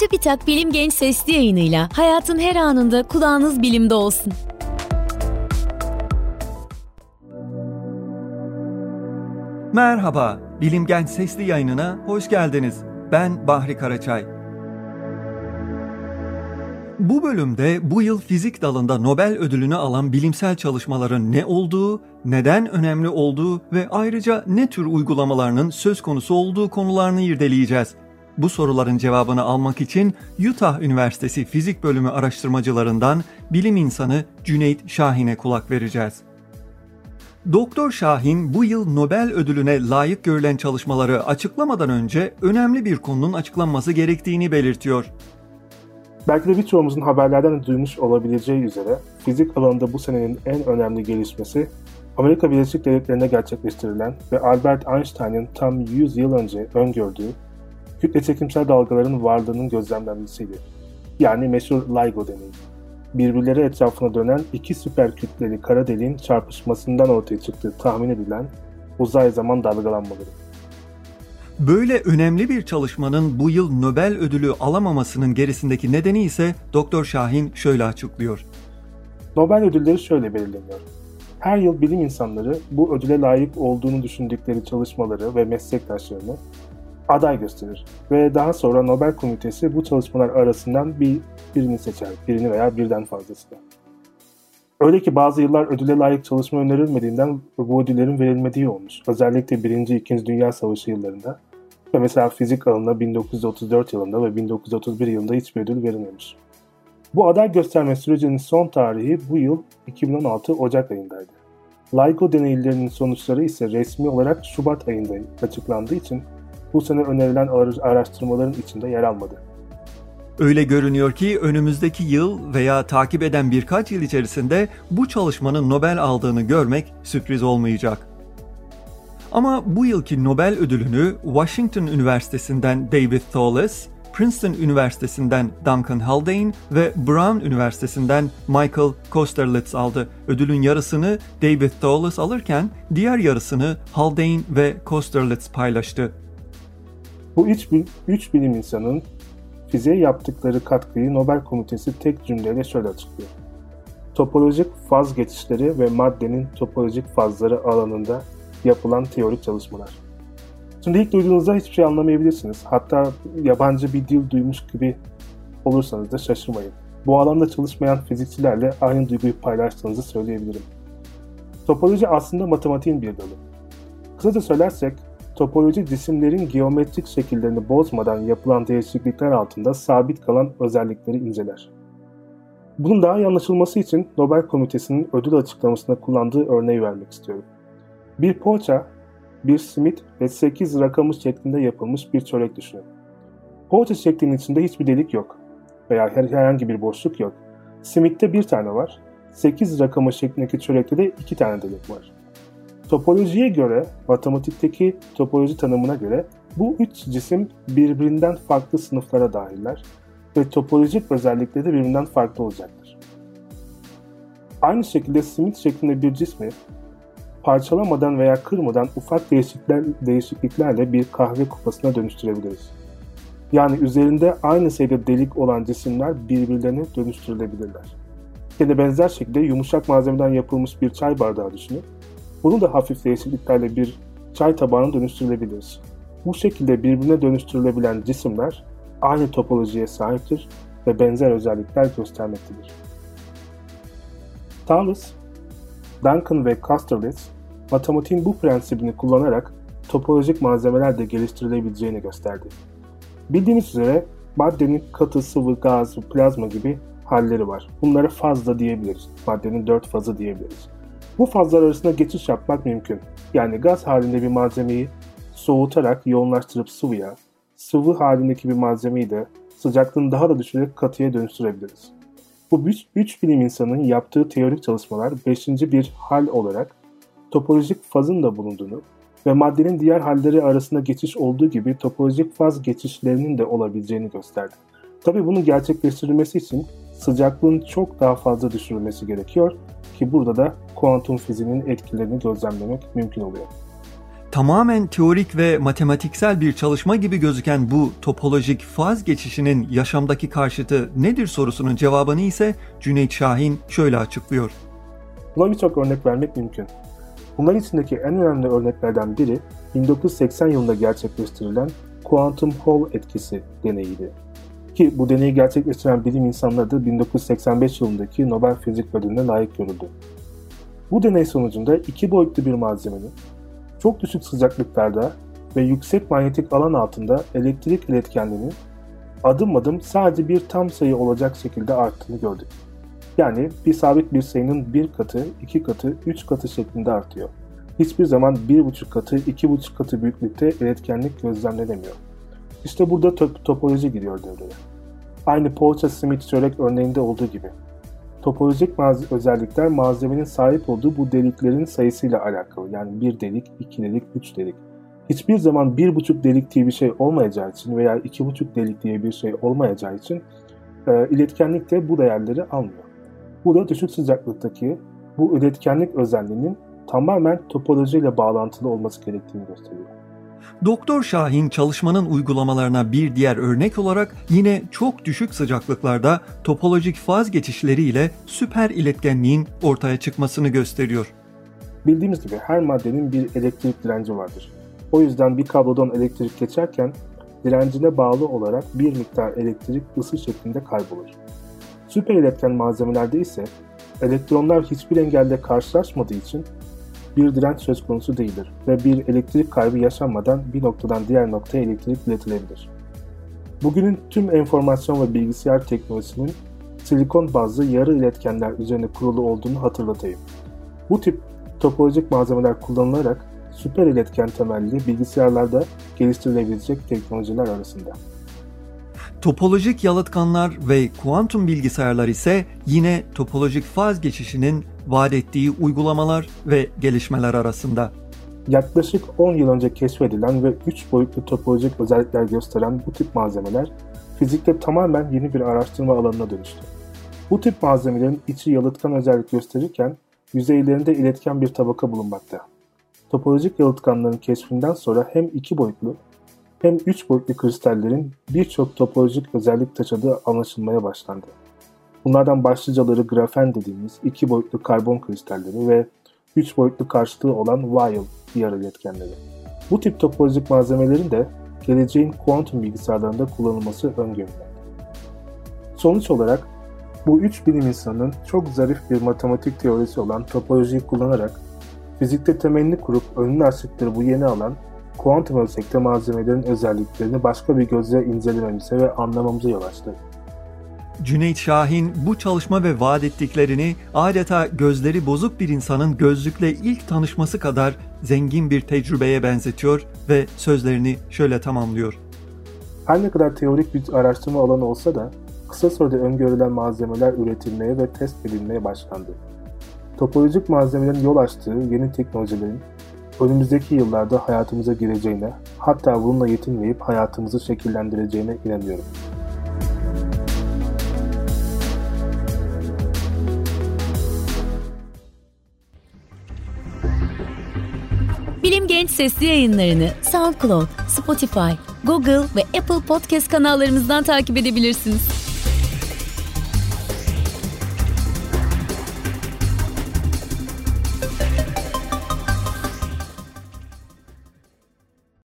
Çubitak Bilim Genç Sesli yayınıyla hayatın her anında kulağınız bilimde olsun. Merhaba, Bilim Genç Sesli yayınına hoş geldiniz. Ben Bahri Karaçay. Bu bölümde bu yıl fizik dalında Nobel ödülünü alan bilimsel çalışmaların ne olduğu, neden önemli olduğu ve ayrıca ne tür uygulamalarının söz konusu olduğu konularını irdeleyeceğiz. Bu soruların cevabını almak için Utah Üniversitesi Fizik Bölümü araştırmacılarından bilim insanı Cüneyt Şahin'e kulak vereceğiz. Doktor Şahin bu yıl Nobel ödülüne layık görülen çalışmaları açıklamadan önce önemli bir konunun açıklanması gerektiğini belirtiyor. Belki de birçoğumuzun haberlerden duymuş olabileceği üzere fizik alanında bu senenin en önemli gelişmesi Amerika Birleşik Devletleri'nde gerçekleştirilen ve Albert Einstein'ın tam 100 yıl önce öngördüğü kütle çekimsel dalgaların varlığının gözlemlenmesiydi. Yani meşhur LIGO deneyi. Birbirleri etrafına dönen iki süper kütleli kara deliğin çarpışmasından ortaya çıktığı tahmin edilen uzay zaman dalgalanmaları. Böyle önemli bir çalışmanın bu yıl Nobel ödülü alamamasının gerisindeki nedeni ise Doktor Şahin şöyle açıklıyor. Nobel ödülleri şöyle belirleniyor. Her yıl bilim insanları bu ödüle layık olduğunu düşündükleri çalışmaları ve meslektaşlarını aday gösterir ve daha sonra Nobel Komitesi bu çalışmalar arasından bir birini seçer, birini veya birden fazlasını. Öyle ki bazı yıllar ödüle layık çalışma önerilmediğinden bu ödüllerin verilmediği olmuş. Özellikle 1. 2. Dünya Savaşı yıllarında ve mesela fizik alanında 1934 yılında ve 1931 yılında hiçbir ödül verilmemiş. Bu aday gösterme sürecinin son tarihi bu yıl 2016 Ocak ayındaydı. LIGO deneylerinin sonuçları ise resmi olarak Şubat ayında açıklandığı için bu sene önerilen araştırmaların içinde yer almadı. Öyle görünüyor ki önümüzdeki yıl veya takip eden birkaç yıl içerisinde bu çalışmanın Nobel aldığını görmek sürpriz olmayacak. Ama bu yılki Nobel ödülünü Washington Üniversitesi'nden David Tholes, Princeton Üniversitesi'nden Duncan Haldane ve Brown Üniversitesi'nden Michael Kosterlitz aldı. Ödülün yarısını David Tholes alırken diğer yarısını Haldane ve Kosterlitz paylaştı. Bu üç, üç bilim insanının fiziğe yaptıkları katkıyı Nobel Komitesi tek cümleyle şöyle açıklıyor. Topolojik faz geçişleri ve maddenin topolojik fazları alanında yapılan teorik çalışmalar. Şimdi ilk duyduğunuzda hiçbir şey anlamayabilirsiniz. Hatta yabancı bir dil duymuş gibi olursanız da şaşırmayın. Bu alanda çalışmayan fizikçilerle aynı duyguyu paylaştığınızı söyleyebilirim. Topoloji aslında matematiğin bir dalı. Kısaca söylersek, topoloji cisimlerin geometrik şekillerini bozmadan yapılan değişiklikler altında sabit kalan özellikleri inceler. Bunun daha iyi anlaşılması için Nobel Komitesi'nin ödül açıklamasında kullandığı örneği vermek istiyorum. Bir poğaça, bir simit ve 8 rakamı şeklinde yapılmış bir çörek düşünün. Poğaça şeklinin içinde hiçbir delik yok veya herhangi bir boşluk yok. Simitte bir tane var, 8 rakamı şeklindeki çörekte de 2 tane delik var. Topolojiye göre, matematikteki topoloji tanımına göre bu üç cisim birbirinden farklı sınıflara dahiller ve topolojik özellikleri de birbirinden farklı olacaktır. Aynı şekilde simit şeklinde bir cismi parçalamadan veya kırmadan ufak değişiklikler, değişikliklerle bir kahve kupasına dönüştürebiliriz. Yani üzerinde aynı sayıda delik olan cisimler birbirlerine dönüştürülebilirler. Yine benzer şekilde yumuşak malzemeden yapılmış bir çay bardağı düşünün bunu da hafif değişikliklerle bir çay tabağına dönüştürülebiliriz. Bu şekilde birbirine dönüştürülebilen cisimler aynı topolojiye sahiptir ve benzer özellikler göstermektedir. Thales, Duncan ve Casterlitz, matematiğin bu prensibini kullanarak topolojik malzemeler de geliştirilebileceğini gösterdi. Bildiğimiz üzere maddenin katı, sıvı, gaz, plazma gibi halleri var. Bunlara faz da diyebiliriz. Maddenin dört fazı diyebiliriz. Bu fazlar arasında geçiş yapmak mümkün. Yani gaz halinde bir malzemeyi soğutarak yoğunlaştırıp sıvıya, sıvı halindeki bir malzemeyi de sıcaklığını daha da düşürerek katıya dönüştürebiliriz. Bu üç, bilim insanının yaptığı teorik çalışmalar beşinci bir hal olarak topolojik fazın da bulunduğunu ve maddenin diğer halleri arasında geçiş olduğu gibi topolojik faz geçişlerinin de olabileceğini gösterdi. Tabi bunun gerçekleştirilmesi için sıcaklığın çok daha fazla düşürülmesi gerekiyor ki burada da kuantum fiziğinin etkilerini gözlemlemek mümkün oluyor. Tamamen teorik ve matematiksel bir çalışma gibi gözüken bu topolojik faz geçişinin yaşamdaki karşıtı nedir sorusunun cevabını ise Cüneyt Şahin şöyle açıklıyor. Buna birçok örnek vermek mümkün. Bunlar içindeki en önemli örneklerden biri 1980 yılında gerçekleştirilen Quantum Hall etkisi deneyiydi. Ki bu deneyi gerçekleştiren bilim insanları da 1985 yılındaki Nobel Fizik Ödülü'ne layık görüldü. Bu deney sonucunda iki boyutlu bir malzemenin çok düşük sıcaklıklarda ve yüksek manyetik alan altında elektrik iletkenliğinin adım adım sadece bir tam sayı olacak şekilde arttığını gördük. Yani bir sabit bir sayının bir katı, iki katı, üç katı şeklinde artıyor. Hiçbir zaman bir buçuk katı, iki buçuk katı büyüklükte iletkenlik gözlemlenemiyor. İşte burada top topoloji giriyor devreye. Aynı Poğaça-Smith çörek örneğinde olduğu gibi. Topolojik özellikler malzemenin sahip olduğu bu deliklerin sayısıyla alakalı. Yani bir delik, iki delik, üç delik. Hiçbir zaman bir buçuk delik diye bir şey olmayacağı için veya iki buçuk delik diye bir şey olmayacağı için e, iletkenlik de bu değerleri almıyor. Bu da düşük sıcaklıktaki bu üretkenlik özelliğinin tamamen topolojiyle bağlantılı olması gerektiğini gösteriyor. Doktor Şahin çalışmanın uygulamalarına bir diğer örnek olarak yine çok düşük sıcaklıklarda topolojik faz geçişleriyle süper iletkenliğin ortaya çıkmasını gösteriyor. Bildiğimiz gibi her maddenin bir elektrik direnci vardır. O yüzden bir kablodan elektrik geçerken direncine bağlı olarak bir miktar elektrik ısı şeklinde kaybolur. Süper iletken malzemelerde ise elektronlar hiçbir engelle karşılaşmadığı için bir direnç söz konusu değildir ve bir elektrik kaybı yaşanmadan bir noktadan diğer noktaya elektrik iletilebilir. Bugünün tüm enformasyon ve bilgisayar teknolojisinin silikon bazlı yarı iletkenler üzerine kurulu olduğunu hatırlatayım. Bu tip topolojik malzemeler kullanılarak süper iletken temelli bilgisayarlarda geliştirilebilecek teknolojiler arasında. Topolojik yalıtkanlar ve kuantum bilgisayarlar ise yine topolojik faz geçişinin vaat ettiği uygulamalar ve gelişmeler arasında. Yaklaşık 10 yıl önce keşfedilen ve 3 boyutlu topolojik özellikler gösteren bu tip malzemeler fizikte tamamen yeni bir araştırma alanına dönüştü. Bu tip malzemelerin içi yalıtkan özellik gösterirken yüzeylerinde iletken bir tabaka bulunmakta. Topolojik yalıtkanların keşfinden sonra hem 2 boyutlu hem 3 boyutlu kristallerin birçok topolojik özellik taşıdığı anlaşılmaya başlandı. Bunlardan başlıcaları grafen dediğimiz iki boyutlu karbon kristalleri ve üç boyutlu karşılığı olan Weyl diğer iletkenleri. Bu tip topolojik malzemelerin de geleceğin kuantum bilgisayarlarında kullanılması öngörülmekte. Sonuç olarak bu üç bilim insanının çok zarif bir matematik teorisi olan topolojiyi kullanarak fizikte temelini kurup önünü açtıkları bu yeni alan kuantum ölçekte malzemelerin özelliklerini başka bir gözle incelememize ve anlamamıza yol açtı. Cüneyt Şahin bu çalışma ve vaat ettiklerini adeta gözleri bozuk bir insanın gözlükle ilk tanışması kadar zengin bir tecrübeye benzetiyor ve sözlerini şöyle tamamlıyor. Her ne kadar teorik bir araştırma alanı olsa da kısa sürede öngörülen malzemeler üretilmeye ve test edilmeye başlandı. Topolojik malzemelerin yol açtığı yeni teknolojilerin önümüzdeki yıllarda hayatımıza gireceğine, hatta bununla yetinmeyip hayatımızı şekillendireceğine inanıyorum. Bilim Genç sesli yayınlarını SoundCloud, Spotify, Google ve Apple Podcast kanallarımızdan takip edebilirsiniz.